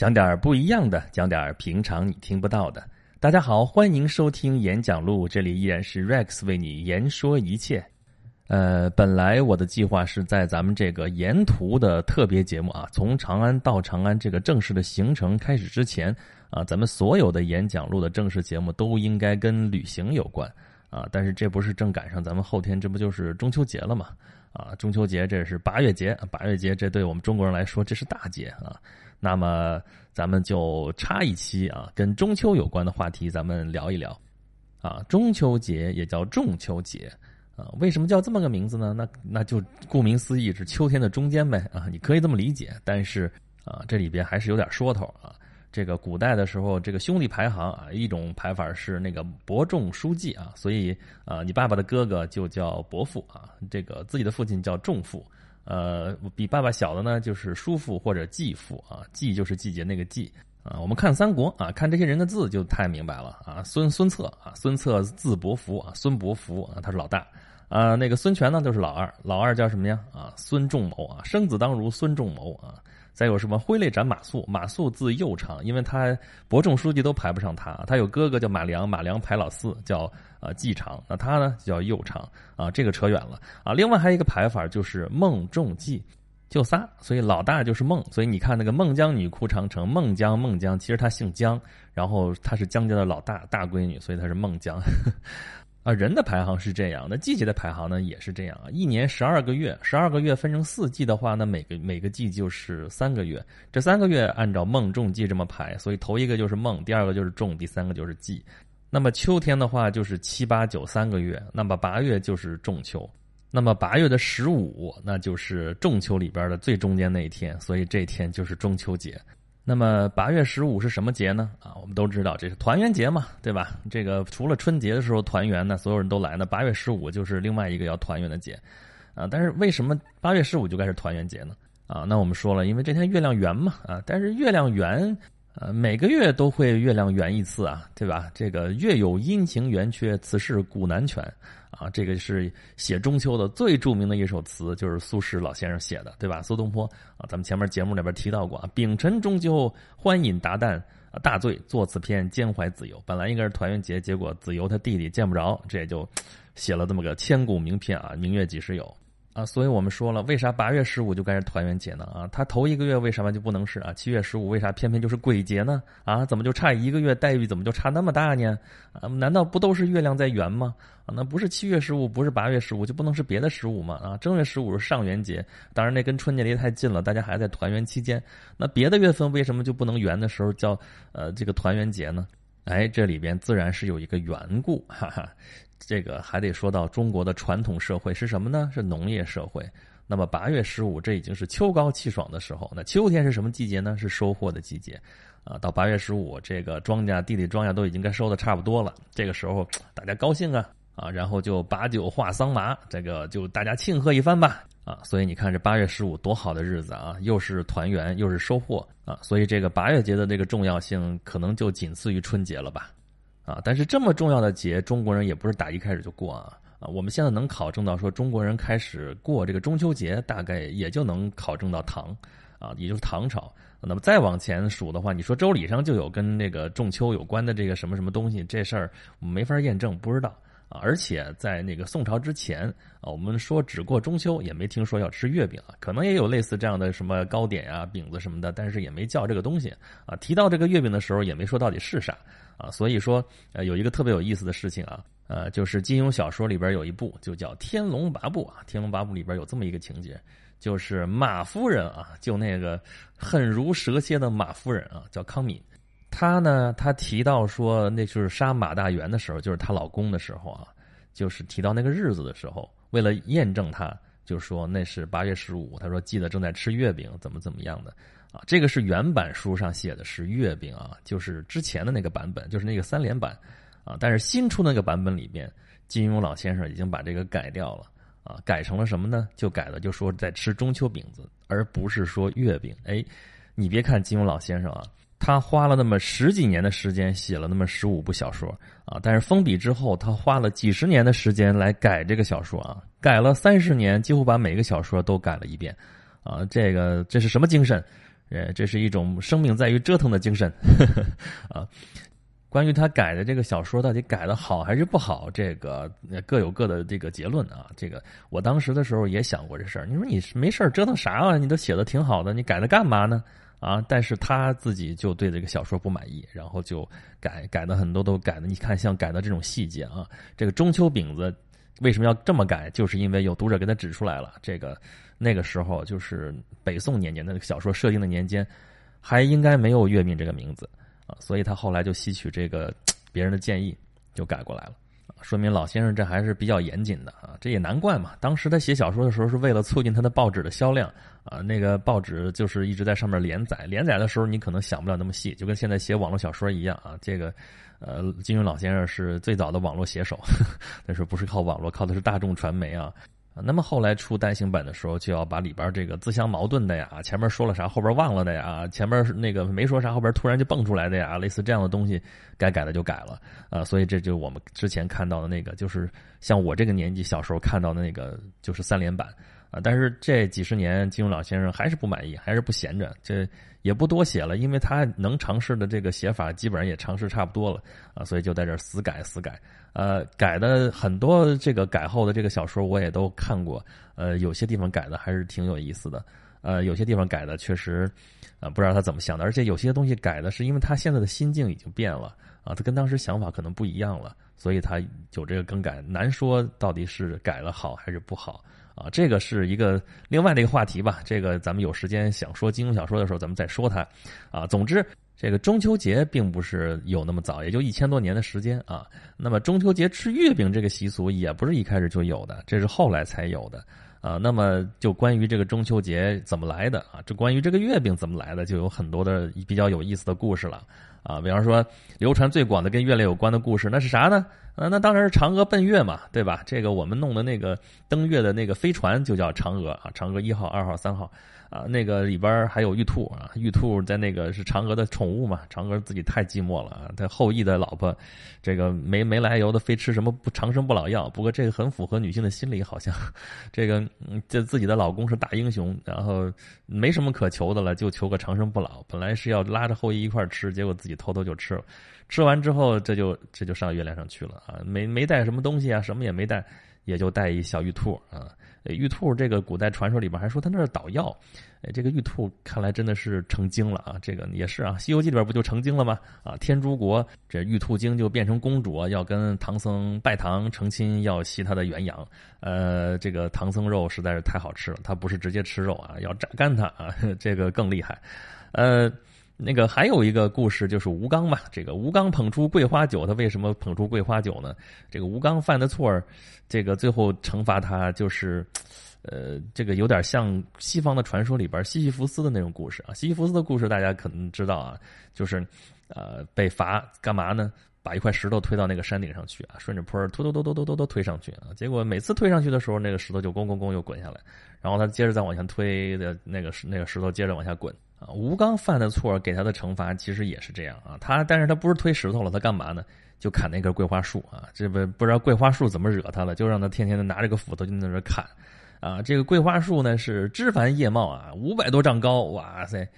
讲点不一样的，讲点平常你听不到的。大家好，欢迎收听演讲录，这里依然是 Rex 为你言说一切。呃，本来我的计划是在咱们这个沿途的特别节目啊，从长安到长安这个正式的行程开始之前啊，咱们所有的演讲录的正式节目都应该跟旅行有关啊。但是这不是正赶上咱们后天，这不就是中秋节了吗？啊，中秋节这是八月节，八月节这对我们中国人来说这是大节啊。那么咱们就插一期啊，跟中秋有关的话题，咱们聊一聊。啊，中秋节也叫仲秋节啊，为什么叫这么个名字呢？那那就顾名思义是秋天的中间呗啊，你可以这么理解。但是啊，这里边还是有点说头啊。这个古代的时候，这个兄弟排行啊，一种排法是那个伯仲叔季啊，所以啊，你爸爸的哥哥就叫伯父啊，这个自己的父亲叫仲父。呃，比爸爸小的呢，就是叔父或者继父啊，继就是季节那个继啊。我们看三国啊，看这些人的字就太明白了啊。孙孙策啊，孙策字伯符啊，孙伯符啊，他是老大啊。那个孙权呢，就是老二，老二叫什么呀？啊，孙仲谋啊，生子当如孙仲谋啊。再有什么挥泪斩马谡？马谡字幼长，因为他伯仲书记都排不上他。他有哥哥叫马良，马良排老四，叫呃季长。那他呢叫幼长啊，这个扯远了啊。另外还有一个排法就是孟仲季，就仨，所以老大就是孟。所以你看那个孟姜女哭长城，孟姜孟姜，其实他姓姜，然后他是姜家的老大大闺女，所以他是孟姜。人的排行是这样，那季节的排行呢也是这样啊。一年十二个月，十二个月分成四季的话，那每个每个季就是三个月。这三个月按照孟仲季这么排，所以头一个就是孟，第二个就是仲，第三个就是季。那么秋天的话就是七八九三个月，那么八月就是仲秋。那么八月的十五，那就是仲秋里边的最中间那一天，所以这天就是中秋节。那么八月十五是什么节呢？啊，我们都知道这是团圆节嘛，对吧？这个除了春节的时候团圆呢，所有人都来呢。八月十五就是另外一个要团圆的节，啊，但是为什么八月十五就该是团圆节呢？啊，那我们说了，因为这天月亮圆嘛，啊，但是月亮圆，呃，每个月都会月亮圆一次啊，对吧？这个月有阴晴圆缺，此事古难全。啊，这个是写中秋的最著名的一首词，就是苏轼老先生写的，对吧？苏东坡啊，咱们前面节目里边提到过啊，丙辰中秋，欢饮达旦，啊大醉，作此篇，兼怀子由。本来应该是团圆节，结果子由他弟弟见不着，这也就写了这么个千古名篇啊，明月几时有。啊，所以我们说了，为啥八月十五就该是团圆节呢？啊，他头一个月为什么就不能是啊？七月十五为啥偏偏就是鬼节呢？啊，怎么就差一个月待遇怎么就差那么大呢？啊，难道不都是月亮在圆吗？啊，那不是七月十五，不是八月十五，就不能是别的十五吗？啊，正月十五是上元节，当然那跟春节离得太近了，大家还在团圆期间。那别的月份为什么就不能圆的时候叫呃这个团圆节呢？哎，这里边自然是有一个缘故，哈哈。这个还得说到中国的传统社会是什么呢？是农业社会。那么八月十五，这已经是秋高气爽的时候。那秋天是什么季节呢？是收获的季节。啊，到八月十五，这个庄稼地里庄稼都已经该收的差不多了。这个时候大家高兴啊啊，然后就把酒话桑麻，这个就大家庆贺一番吧啊。所以你看这八月十五多好的日子啊，又是团圆又是收获啊。所以这个八月节的这个重要性，可能就仅次于春节了吧。啊，但是这么重要的节，中国人也不是打一开始就过啊啊！我们现在能考证到说中国人开始过这个中秋节，大概也就能考证到唐，啊，也就是唐朝。那么再往前数的话，你说周礼上就有跟那个仲秋有关的这个什么什么东西，这事儿没法验证，不知道啊。而且在那个宋朝之前啊，我们说只过中秋，也没听说要吃月饼啊，可能也有类似这样的什么糕点啊、饼子什么的，但是也没叫这个东西啊。提到这个月饼的时候，也没说到底是啥。啊，所以说，呃，有一个特别有意思的事情啊，呃，就是金庸小说里边有一部就叫《天龙八部》啊，《天龙八部》里边有这么一个情节，就是马夫人啊，就那个狠如蛇蝎的马夫人啊，叫康敏，她呢，她提到说，那就是杀马大元的时候，就是她老公的时候啊，就是提到那个日子的时候，为了验证她，就说那是八月十五，她说记得正在吃月饼，怎么怎么样的。啊，这个是原版书上写的是月饼啊，就是之前的那个版本，就是那个三连版，啊，但是新出那个版本里边，金庸老先生已经把这个改掉了，啊，改成了什么呢？就改了，就说在吃中秋饼子，而不是说月饼。哎，你别看金庸老先生啊，他花了那么十几年的时间写了那么十五部小说啊，但是封笔之后，他花了几十年的时间来改这个小说啊，改了三十年，几乎把每个小说都改了一遍，啊，这个这是什么精神？呃，这是一种生命在于折腾的精神 啊。关于他改的这个小说到底改的好还是不好，这个各有各的这个结论啊。这个我当时的时候也想过这事儿。你说你没事折腾啥啊？你都写的挺好的，你改它干嘛呢？啊！但是他自己就对这个小说不满意，然后就改改的很多都改的，你看像改的这种细节啊，这个中秋饼子为什么要这么改？就是因为有读者给他指出来了，这个那个时候就是北宋年间的小说设定的年间，还应该没有月饼这个名字啊，所以他后来就吸取这个 别人的建议，就改过来了。说明老先生这还是比较严谨的啊，这也难怪嘛。当时他写小说的时候是为了促进他的报纸的销量啊，那个报纸就是一直在上面连载。连载的时候你可能想不了那么细，就跟现在写网络小说一样啊。这个，呃，金庸老先生是最早的网络写手，但是不是靠网络，靠的是大众传媒啊。那么后来出单行本的时候，就要把里边这个自相矛盾的呀，前面说了啥，后边忘了的呀，前面那个没说啥，后边突然就蹦出来的呀，类似这样的东西，该改的就改了啊。所以这就我们之前看到的那个，就是像我这个年纪小时候看到的那个，就是三连版啊。但是这几十年，金庸老先生还是不满意，还是不闲着，这也不多写了，因为他能尝试的这个写法基本上也尝试差不多了啊，所以就在这死改死改。呃，改的很多，这个改后的这个小说我也都看过。呃，有些地方改的还是挺有意思的。呃，有些地方改的确实，啊，不知道他怎么想的。而且有些东西改的是因为他现在的心境已经变了啊，他跟当时想法可能不一样了，所以他有这个更改。难说到底是改了好还是不好啊？这个是一个另外的一个话题吧。这个咱们有时间想说金庸小说的时候，咱们再说它啊。总之。这个中秋节并不是有那么早，也就一千多年的时间啊。那么中秋节吃月饼这个习俗也不是一开始就有的，这是后来才有的啊。那么就关于这个中秋节怎么来的啊，这关于这个月饼怎么来的，就有很多的比较有意思的故事了啊。比方说流传最广的跟月亮有关的故事，那是啥呢？啊，那当然是嫦娥奔月嘛，对吧？这个我们弄的那个登月的那个飞船就叫嫦娥啊，嫦娥一号、二号、三号。啊，那个里边还有玉兔啊，玉兔在那个是嫦娥的宠物嘛，嫦娥自己太寂寞了啊，他后羿的老婆，这个没没来由的非吃什么不长生不老药，不过这个很符合女性的心理，好像，这个这自己的老公是大英雄，然后没什么可求的了，就求个长生不老，本来是要拉着后羿一块吃，结果自己偷偷就吃了，吃完之后这就这就上月亮上去了啊，没没带什么东西啊，什么也没带，也就带一小玉兔啊。玉兔这个古代传说里边还说他那是捣药，哎，这个玉兔看来真的是成精了啊！这个也是啊，《西游记》里边不就成精了吗？啊，天竺国这玉兔精就变成公主，要跟唐僧拜堂成亲，要吸他的元阳。呃，这个唐僧肉实在是太好吃了，他不是直接吃肉啊，要榨干它啊，这个更厉害。呃，那个还有一个故事就是吴刚嘛，这个吴刚捧出桂花酒，他为什么捧出桂花酒呢？这个吴刚犯的错儿。这个最后惩罚他就是，呃，这个有点像西方的传说里边西西弗斯的那种故事啊。西西弗斯的故事大家可能知道啊，就是，呃，被罚干嘛呢？把一块石头推到那个山顶上去啊，顺着坡儿突突突突突突突推上去啊。结果每次推上去的时候，那个石头就咣咣咣又滚下来，然后他接着再往下推的那个那个石头接着往下滚啊。吴刚犯的错给他的惩罚其实也是这样啊，他但是他不是推石头了，他干嘛呢？就砍那根桂花树啊，这不不知道桂花树怎么惹他了，就让他天天的拿着个斧头就在那砍，啊，这个桂花树呢是枝繁叶茂啊，五百多丈高，哇塞，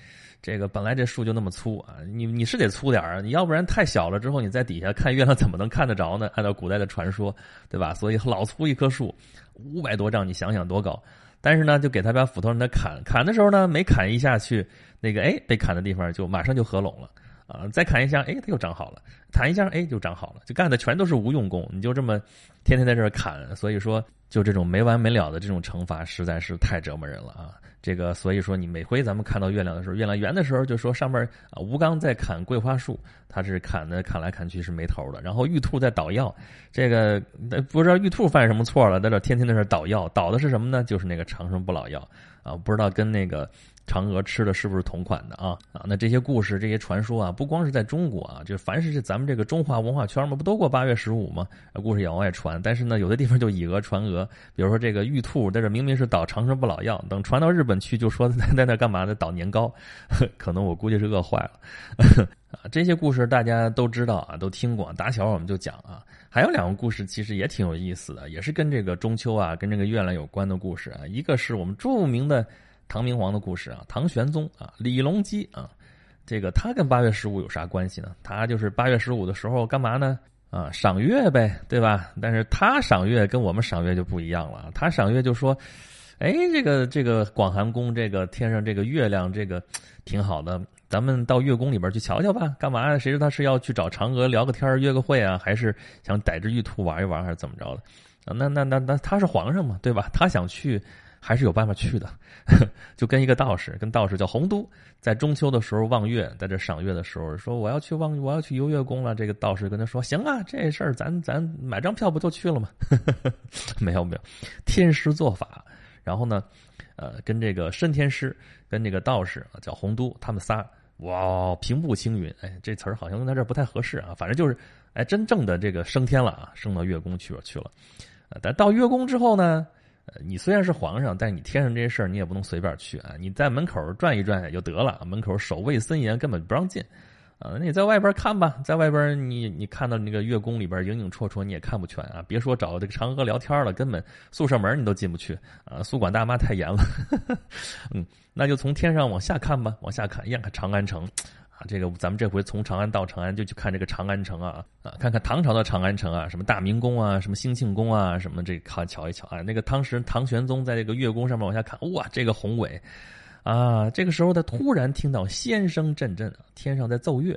这个本来这树就那么粗啊，你你是得粗点儿，你要不然太小了之后你在底下看月亮怎么能看得着呢？按照古代的传说，对吧？所以老粗一棵树，五百多丈，你想想多高。但是呢，就给他把斧头让他砍，砍的时候呢，每砍一下去，那个哎被砍的地方就马上就合拢了。啊，再砍一下，哎，它又长好了；砍一下，哎，就长好了。就干的全都是无用功，你就这么天天在这儿砍。所以说，就这种没完没了的这种惩罚，实在是太折磨人了啊！这个，所以说你每回咱们看到月亮的时候，月亮圆的时候，就说上面啊，吴刚在砍桂花树，他是砍的砍来砍去是没头的。然后玉兔在捣药，这个不知道玉兔犯什么错了，在这天天在这捣药，捣的是什么呢？就是那个长生不老药啊，不知道跟那个。嫦娥吃的是不是同款的啊？啊，那这些故事、这些传说啊，不光是在中国啊，就凡是咱们这个中华文化圈嘛，不都过八月十五吗？故事也往外传。但是呢，有的地方就以讹传讹，比如说这个玉兔在这明明是捣长生不老药，等传到日本去，就说在 在那干嘛呢？捣年糕，可能我估计是饿坏了。啊，这些故事大家都知道啊，都听过。打小我们就讲啊，还有两个故事其实也挺有意思的，也是跟这个中秋啊，跟这个月亮有关的故事啊。一个是我们著名的。唐明皇的故事啊，唐玄宗啊，李隆基啊，这个他跟八月十五有啥关系呢？他就是八月十五的时候干嘛呢？啊，赏月呗，对吧？但是他赏月跟我们赏月就不一样了，他赏月就说，哎，这个这个广寒宫这个天上这个月亮这个挺好的，咱们到月宫里边去瞧瞧吧。干嘛？谁知道是要去找嫦娥聊个天约个会啊，还是想逮着玉兔玩一玩，还是怎么着的？啊，那那那那他是皇上嘛，对吧？他想去。还是有办法去的，就跟一个道士，跟道士叫洪都，在中秋的时候望月，在这赏月的时候说我要去望，我要去游月宫了。这个道士跟他说：“行啊，这事儿咱咱买张票不就去了吗？” 没有没有，天师做法。然后呢，呃，跟这个申天师，跟这个道士叫洪都，他们仨哇，平步青云。哎，这词儿好像用在这不太合适啊。反正就是，哎，真正的这个升天了啊，升到月宫去了去了。但到月宫之后呢？呃，你虽然是皇上，但是你天上这些事儿你也不能随便去啊！你在门口转一转也就得了，门口守卫森严，根本不让进。啊，那你在外边看吧，在外边你你看到那个月宫里边影影绰绰，你也看不全啊！别说找这个嫦娥聊天了，根本宿舍门你都进不去啊！宿管大妈太严了。嗯，那就从天上往下看吧，往下看，一眼看长安城。这个咱们这回从长安到长安，就去看这个长安城啊啊，看看唐朝的长安城啊，什么大明宫啊，什么兴庆宫啊，什么这看瞧一瞧啊。那个当时唐玄宗在这个月宫上面往下看，哇，这个宏伟啊！这个时候他突然听到仙声阵阵，天上在奏乐。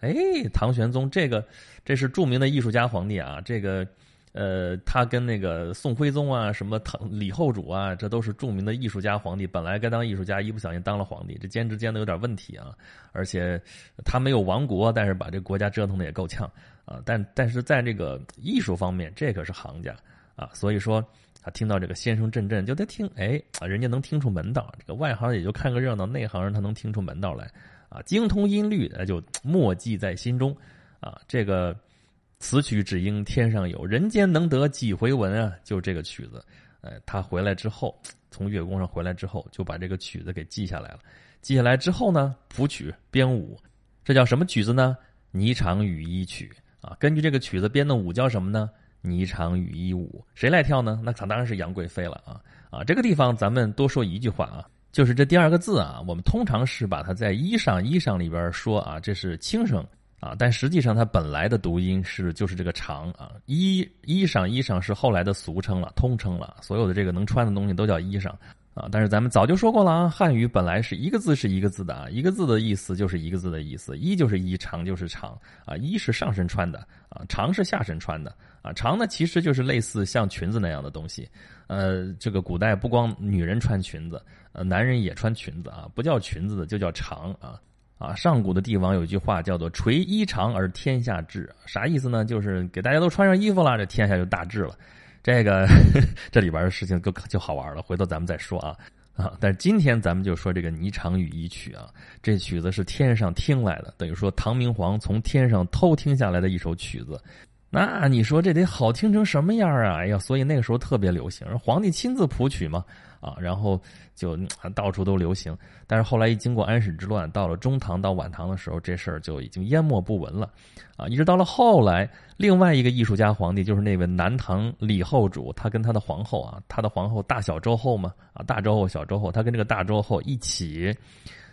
哎，唐玄宗这个这是著名的艺术家皇帝啊，这个。呃，他跟那个宋徽宗啊，什么唐李后主啊，这都是著名的艺术家皇帝。本来该当艺术家，一不小心当了皇帝，这兼职兼的有点问题啊。而且他没有亡国，但是把这国家折腾的也够呛啊。但但是在这个艺术方面，这可是行家啊。所以说他听到这个先声阵阵，就得听，哎，人家能听出门道。这个外行也就看个热闹，内行人他能听出门道来啊。精通音律，那就默记在心中啊。这个。此曲只应天上有人间能得几回闻啊！就这个曲子，呃，他回来之后，从月宫上回来之后，就把这个曲子给记下来了。记下来之后呢，谱曲编舞，这叫什么曲子呢？霓裳羽衣曲啊！根据这个曲子编的舞叫什么呢？霓裳羽衣舞。谁来跳呢？那可当然是杨贵妃了啊！啊，这个地方咱们多说一句话啊，就是这第二个字啊，我们通常是把它在衣裳衣裳里边说啊，这是轻声。啊，但实际上它本来的读音是就是这个长啊，衣衣裳衣裳是后来的俗称了，通称了，所有的这个能穿的东西都叫衣裳啊。但是咱们早就说过了啊，汉语本来是一个字是一个字的啊，一个字的意思就是一个字的意思，衣就是衣，长就是长啊，衣是上身穿的啊，长是下身穿的啊，长呢其实就是类似像裙子那样的东西，呃，这个古代不光女人穿裙子，呃，男人也穿裙子啊，不叫裙子的就叫长啊。啊，上古的帝王有句话叫做“垂衣长而天下治”，啥意思呢？就是给大家都穿上衣服了，这天下就大治了。这个 这里边的事情就就好玩了，回头咱们再说啊啊！但是今天咱们就说这个《霓裳羽衣曲》啊，这曲子是天上听来的，等于说唐明皇从天上偷听下来的一首曲子。那你说这得好听成什么样啊？哎呀，所以那个时候特别流行，皇帝亲自谱曲嘛。啊，然后就到处都流行，但是后来一经过安史之乱，到了中唐到晚唐的时候，这事儿就已经淹没不闻了，啊，一直到了后来，另外一个艺术家皇帝就是那位南唐李后主，他跟他的皇后啊，他的皇后大小周后嘛，啊，大周后小周后，他跟这个大周后一起，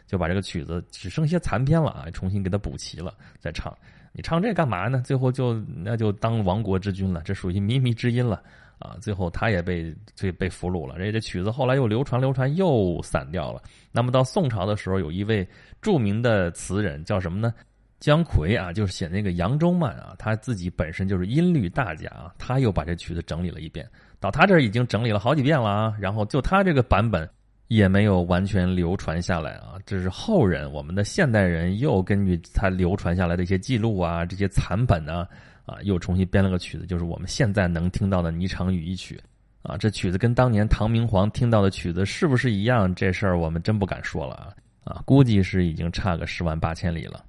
就把这个曲子只剩些残篇了啊，重新给他补齐了再唱，你唱这干嘛呢？最后就那就当亡国之君了，这属于靡靡之音了。啊，最后他也被被被俘虏了。这这曲子后来又流传流传又散掉了。那么到宋朝的时候，有一位著名的词人叫什么呢？姜夔啊，就是写那个《扬州慢》啊，他自己本身就是音律大家啊，他又把这曲子整理了一遍。到他这儿已经整理了好几遍了啊。然后就他这个版本也没有完全流传下来啊。这是后人，我们的现代人又根据他流传下来的一些记录啊，这些残本啊。啊，又重新编了个曲子，就是我们现在能听到的《霓裳羽衣曲》啊。这曲子跟当年唐明皇听到的曲子是不是一样？这事儿我们真不敢说了啊啊，估计是已经差个十万八千里了。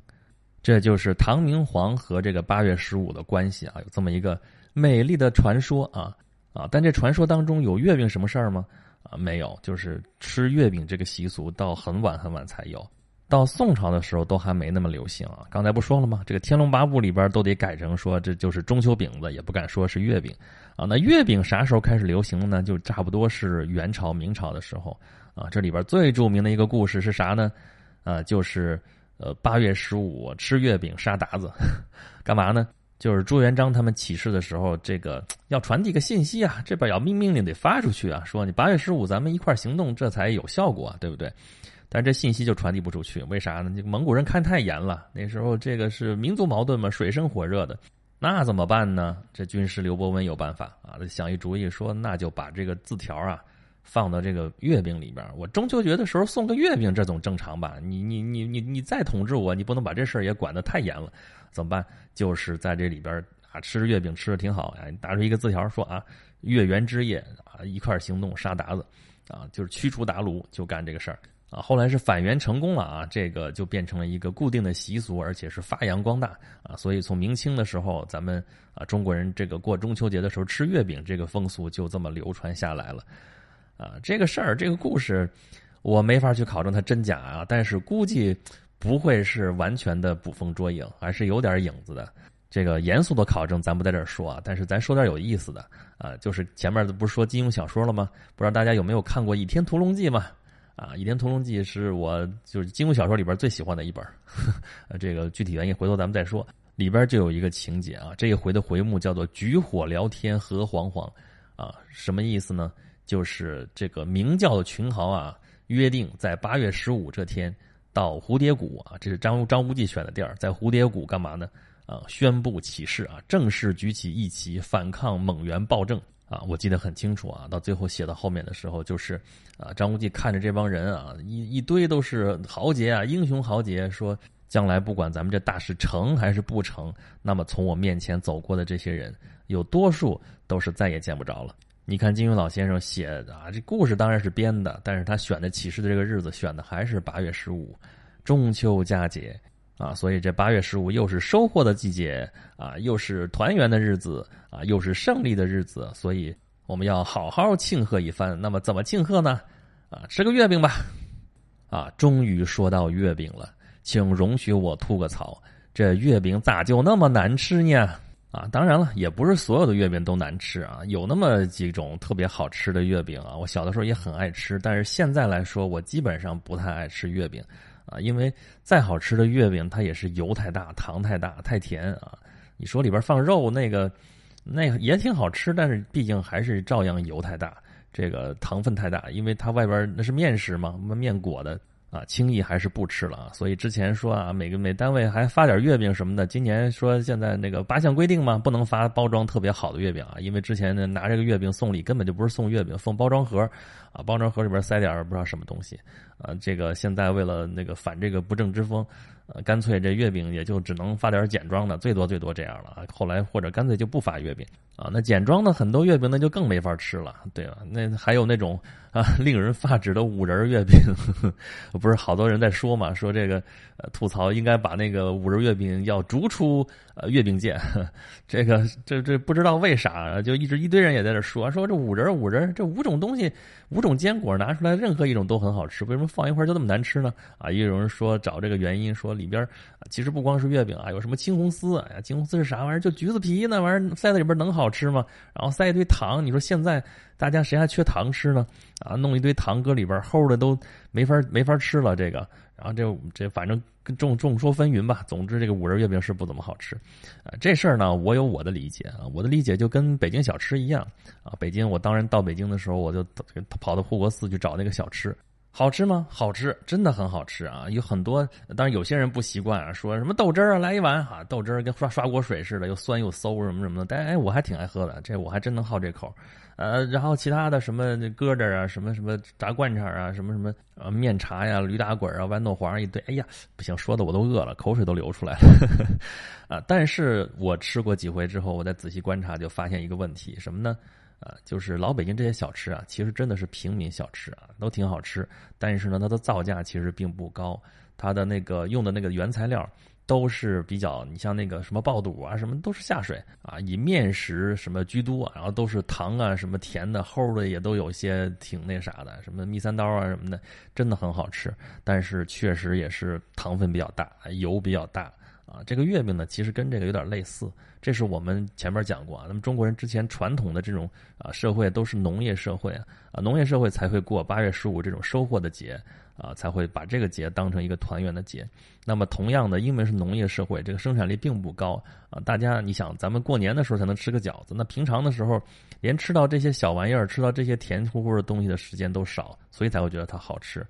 这就是唐明皇和这个八月十五的关系啊，有这么一个美丽的传说啊啊！但这传说当中有月饼什么事儿吗？啊，没有，就是吃月饼这个习俗到很晚很晚才有。到宋朝的时候都还没那么流行啊！刚才不说了吗？这个《天龙八部》里边都得改成说这就是中秋饼子，也不敢说是月饼啊。那月饼啥时候开始流行的呢？就差不多是元朝、明朝的时候啊。这里边最著名的一个故事是啥呢？啊，就是呃八月十五吃月饼杀鞑子，干嘛呢？就是朱元璋他们起事的时候，这个要传递个信息啊，这边要命命令得发出去啊，说你八月十五咱们一块行动，这才有效果，啊对不对？但这信息就传递不出去，为啥呢？蒙古人看太严了，那时候这个是民族矛盾嘛，水深火热的，那怎么办呢？这军师刘伯温有办法啊，他想一主意，说那就把这个字条啊放到这个月饼里边，我中秋节的时候送个月饼，这总正常吧？你你你你你再统治我，你不能把这事儿也管得太严了。怎么办？就是在这里边啊，吃着月饼吃的挺好呀。你打出一个字条说啊，月圆之夜啊，一块行动杀鞑子，啊，就是驱除鞑虏，就干这个事儿啊。后来是反元成功了啊，这个就变成了一个固定的习俗，而且是发扬光大啊。所以从明清的时候，咱们啊中国人这个过中秋节的时候吃月饼这个风俗就这么流传下来了啊。这个事儿这个故事，我没法去考证它真假啊，但是估计。不会是完全的捕风捉影，还是有点影子的。这个严肃的考证咱不在这儿说啊，但是咱说点有意思的啊，就是前面不是说金庸小说了吗？不知道大家有没有看过《倚天屠龙记》嘛？啊，《倚天屠龙记》是我就是金庸小说里边最喜欢的一本。呃，这个具体原因回头咱们再说。里边就有一个情节啊，这一回的回目叫做“举火聊天何惶惶”，啊，什么意思呢？就是这个明教的群豪啊，约定在八月十五这天。到蝴蝶谷啊，这是张张无忌选的地儿，在蝴蝶谷干嘛呢？啊，宣布起事啊，正式举起义旗反抗蒙元暴政啊！我记得很清楚啊，到最后写到后面的时候，就是啊，张无忌看着这帮人啊，一一堆都是豪杰啊，英雄豪杰，说将来不管咱们这大事成还是不成，那么从我面前走过的这些人，有多数都是再也见不着了。你看金庸老先生写的啊，这故事当然是编的，但是他选的起事的这个日子选的还是八月十五，中秋佳节啊，所以这八月十五又是收获的季节啊，又是团圆的日子啊，又是胜利的日子，所以我们要好好庆贺一番。那么怎么庆贺呢？啊，吃个月饼吧！啊，终于说到月饼了，请容许我吐个槽，这月饼咋就那么难吃呢？啊，当然了，也不是所有的月饼都难吃啊，有那么几种特别好吃的月饼啊。我小的时候也很爱吃，但是现在来说，我基本上不太爱吃月饼，啊，因为再好吃的月饼，它也是油太大、糖太大、太甜啊。你说里边放肉，那个那也挺好吃，但是毕竟还是照样油太大，这个糖分太大，因为它外边那是面食嘛，面裹的。啊，轻易还是不吃了啊！所以之前说啊，每个每单位还发点月饼什么的。今年说现在那个八项规定嘛，不能发包装特别好的月饼啊，因为之前呢拿这个月饼送礼根本就不是送月饼，送包装盒，啊，包装盒里边塞点不知道什么东西，啊，这个现在为了那个反这个不正之风。呃，干脆这月饼也就只能发点简装的，最多最多这样了啊。后来或者干脆就不发月饼啊。那简装的很多月饼那就更没法吃了，对吧？那还有那种啊令人发指的五仁月饼，不是好多人在说嘛？说这个呃吐槽应该把那个五仁月饼要逐出呃月饼界。这个这这不知道为啥，就一直一堆人也在这说说这五仁五仁这五种东西五种坚果拿出来任何一种都很好吃，为什么放一块就那么难吃呢？啊，也有人说找这个原因说。里边啊，其实不光是月饼啊，有什么青红丝？哎呀，青红丝是啥玩意儿？就橘子皮那玩意儿塞在里边能好吃吗？然后塞一堆糖，你说现在大家谁还缺糖吃呢？啊，弄一堆糖搁里边，齁的都没法没法吃了。这个，然后这这反正众众说纷纭吧。总之，这个五仁月饼是不怎么好吃。啊，这事儿呢，我有我的理解啊，我的理解就跟北京小吃一样啊。北京，我当然到北京的时候，我就跑到护国寺去找那个小吃。好吃吗？好吃，真的很好吃啊！有很多，当然有些人不习惯啊，说什么豆汁儿啊，来一碗哈，豆汁儿跟刷刷锅水似的，又酸又馊什么什么的。但哎，我还挺爱喝的，这我还真能好这口。呃，然后其他的什么那疙瘩啊，什么什么炸灌肠啊，什么什么呃面茶呀、驴打滚啊、豌豆黄一堆，哎呀，不行，说的我都饿了，口水都流出来了。啊，但是我吃过几回之后，我再仔细观察，就发现一个问题，什么呢？啊，就是老北京这些小吃啊，其实真的是平民小吃啊，都挺好吃。但是呢，它的造价其实并不高，它的那个用的那个原材料都是比较，你像那个什么爆肚啊，什么都是下水啊，以面食什么居多，然后都是糖啊，什么甜的、齁的也都有些挺那啥的，什么蜜三刀啊什么的，真的很好吃。但是确实也是糖分比较大，油比较大啊，这个月饼呢，其实跟这个有点类似。这是我们前面讲过啊，那么中国人之前传统的这种啊社会都是农业社会啊，啊农业社会才会过八月十五这种收获的节啊，才会把这个节当成一个团圆的节。那么同样的，因为是农业社会，这个生产力并不高啊，大家你想，咱们过年的时候才能吃个饺子，那平常的时候连吃到这些小玩意儿、吃到这些甜乎乎的东西的时间都少，所以才会觉得它好吃。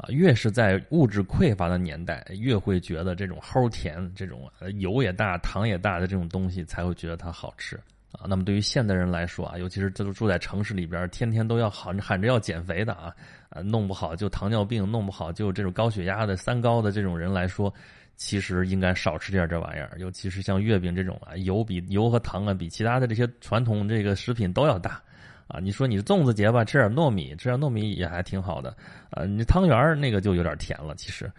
啊，越是在物质匮乏的年代，越会觉得这种齁甜、这种油也大、糖也大的这种东西才会觉得它好吃啊。那么对于现代人来说啊，尤其是这都住在城市里边，天天都要喊喊着要减肥的啊，啊，弄不好就糖尿病，弄不好就这种高血压的三高的这种人来说，其实应该少吃点这玩意儿。尤其是像月饼这种啊，油比油和糖啊，比其他的这些传统这个食品都要大。啊，你说你粽子节吧，吃点糯米，吃点糯米也还挺好的。啊，你汤圆那个就有点甜了。其实，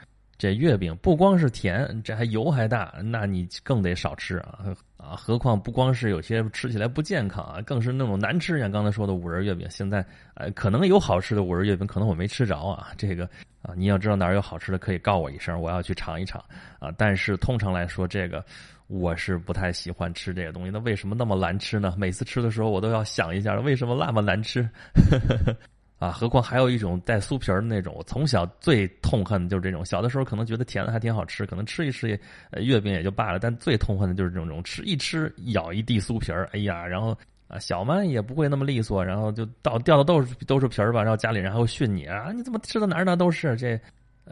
这月饼不光是甜，这还油还大，那你更得少吃啊啊！何况不光是有些吃起来不健康啊，更是那种难吃。像刚才说的五仁月饼，现在呃可能有好吃的五仁月饼，可能我没吃着啊。这个啊，你要知道哪儿有好吃的，可以告我一声，我要去尝一尝啊。但是通常来说，这个。我是不太喜欢吃这个东西，那为什么那么难吃呢？每次吃的时候，我都要想一下，为什么那么难吃？啊，何况还有一种带酥皮儿的那种，我从小最痛恨的就是这种。小的时候可能觉得甜的还挺好吃，可能吃一吃也，月饼也就罢了。但最痛恨的就是这种吃一吃咬一地酥皮儿，哎呀，然后啊小嘛也不会那么利索，然后就到掉的都是都是皮儿吧，然后家里人还会训你啊，你怎么吃的哪儿哪儿都是这。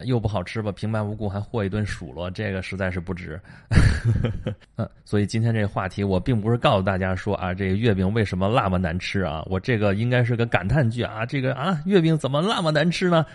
又不好吃吧，平白无故还和一顿数落，这个实在是不值。嗯，所以今天这个话题，我并不是告诉大家说啊，这个月饼为什么那么难吃啊，我这个应该是个感叹句啊，这个啊，月饼怎么那么难吃呢？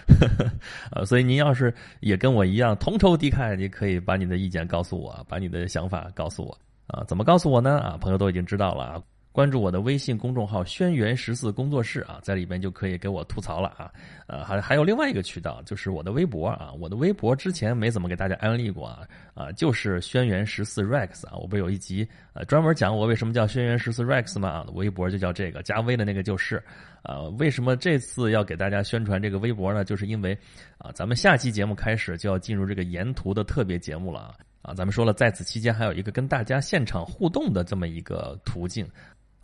呃，所以您要是也跟我一样同仇敌忾，你可以把你的意见告诉我，把你的想法告诉我啊，怎么告诉我呢？啊，朋友都已经知道了啊。关注我的微信公众号“轩辕十四工作室”啊，在里边就可以给我吐槽了啊。呃，还还有另外一个渠道，就是我的微博啊。我的微博之前没怎么给大家安利过啊，啊，就是轩辕十四 rex 啊。我不是有一集呃专门讲我为什么叫轩辕十四 rex 吗？啊，微博就叫这个，加微的那个就是。啊，为什么这次要给大家宣传这个微博呢？就是因为啊，咱们下期节目开始就要进入这个沿途的特别节目了啊。啊，咱们说了，在此期间还有一个跟大家现场互动的这么一个途径。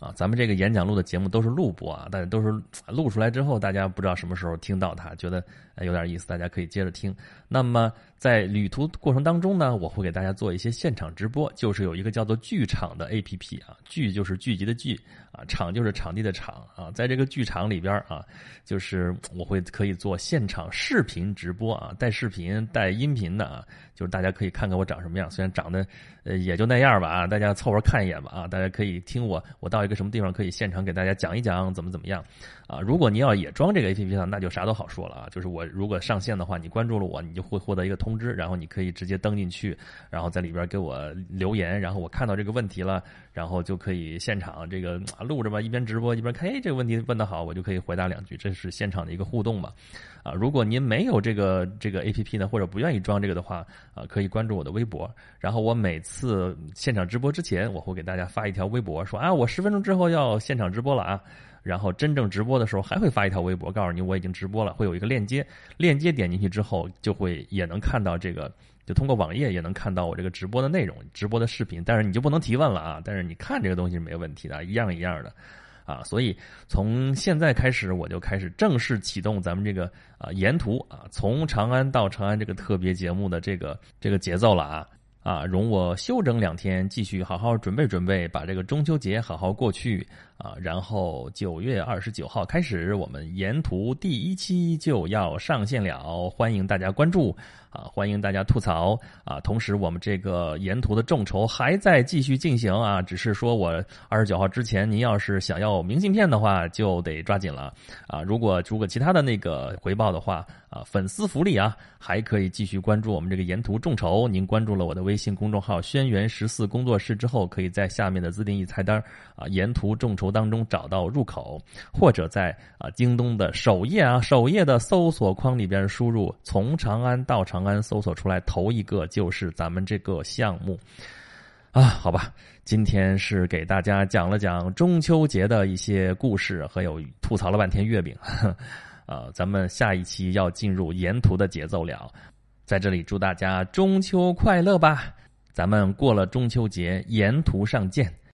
啊，咱们这个演讲录的节目都是录播啊，大家都是录出来之后，大家不知道什么时候听到它，觉得有点意思，大家可以接着听。那么在旅途过程当中呢，我会给大家做一些现场直播，就是有一个叫做剧场的 A P P 啊，剧就是聚集的剧啊，场就是场地的场啊，在这个剧场里边啊，就是我会可以做现场视频直播啊，带视频带音频的啊，就是大家可以看看我长什么样，虽然长得呃也就那样吧啊，大家凑合看一眼吧啊，大家可以听我我到一。个什么地方可以现场给大家讲一讲怎么怎么样啊？如果您要也装这个 A P P 上，那就啥都好说了啊。就是我如果上线的话，你关注了我，你就会获得一个通知，然后你可以直接登进去，然后在里边给我留言，然后我看到这个问题了，然后就可以现场这个录着吧，一边直播一边看，哎，这个问题问得好，我就可以回答两句，这是现场的一个互动嘛。啊，如果您没有这个这个 A P P 呢，或者不愿意装这个的话，啊，可以关注我的微博。然后我每次现场直播之前，我会给大家发一条微博，说啊，我十分钟之后要现场直播了啊。然后真正直播的时候，还会发一条微博，告诉你我已经直播了，会有一个链接，链接点进去之后，就会也能看到这个，就通过网页也能看到我这个直播的内容，直播的视频。但是你就不能提问了啊，但是你看这个东西是没问题的，一样一样的。啊，所以从现在开始，我就开始正式启动咱们这个啊沿途啊从长安到长安这个特别节目的这个这个节奏了啊啊，容我休整两天，继续好好准备准备，把这个中秋节好好过去啊。然后九月二十九号开始，我们沿途第一期就要上线了，欢迎大家关注。啊，欢迎大家吐槽啊！同时，我们这个沿途的众筹还在继续进行啊，只是说我二十九号之前，您要是想要明信片的话，就得抓紧了啊！如果如果其他的那个回报的话啊，粉丝福利啊，还可以继续关注我们这个沿途众筹。您关注了我的微信公众号“轩辕十四工作室”之后，可以在下面的自定义菜单啊，沿途众筹当中找到入口，或者在啊京东的首页啊首页的搜索框里边输入“从长安到长”。安搜索出来，头一个就是咱们这个项目，啊，好吧，今天是给大家讲了讲中秋节的一些故事，还有吐槽了半天月饼，啊，咱们下一期要进入沿途的节奏了，在这里祝大家中秋快乐吧。咱们过了中秋节，沿途上见。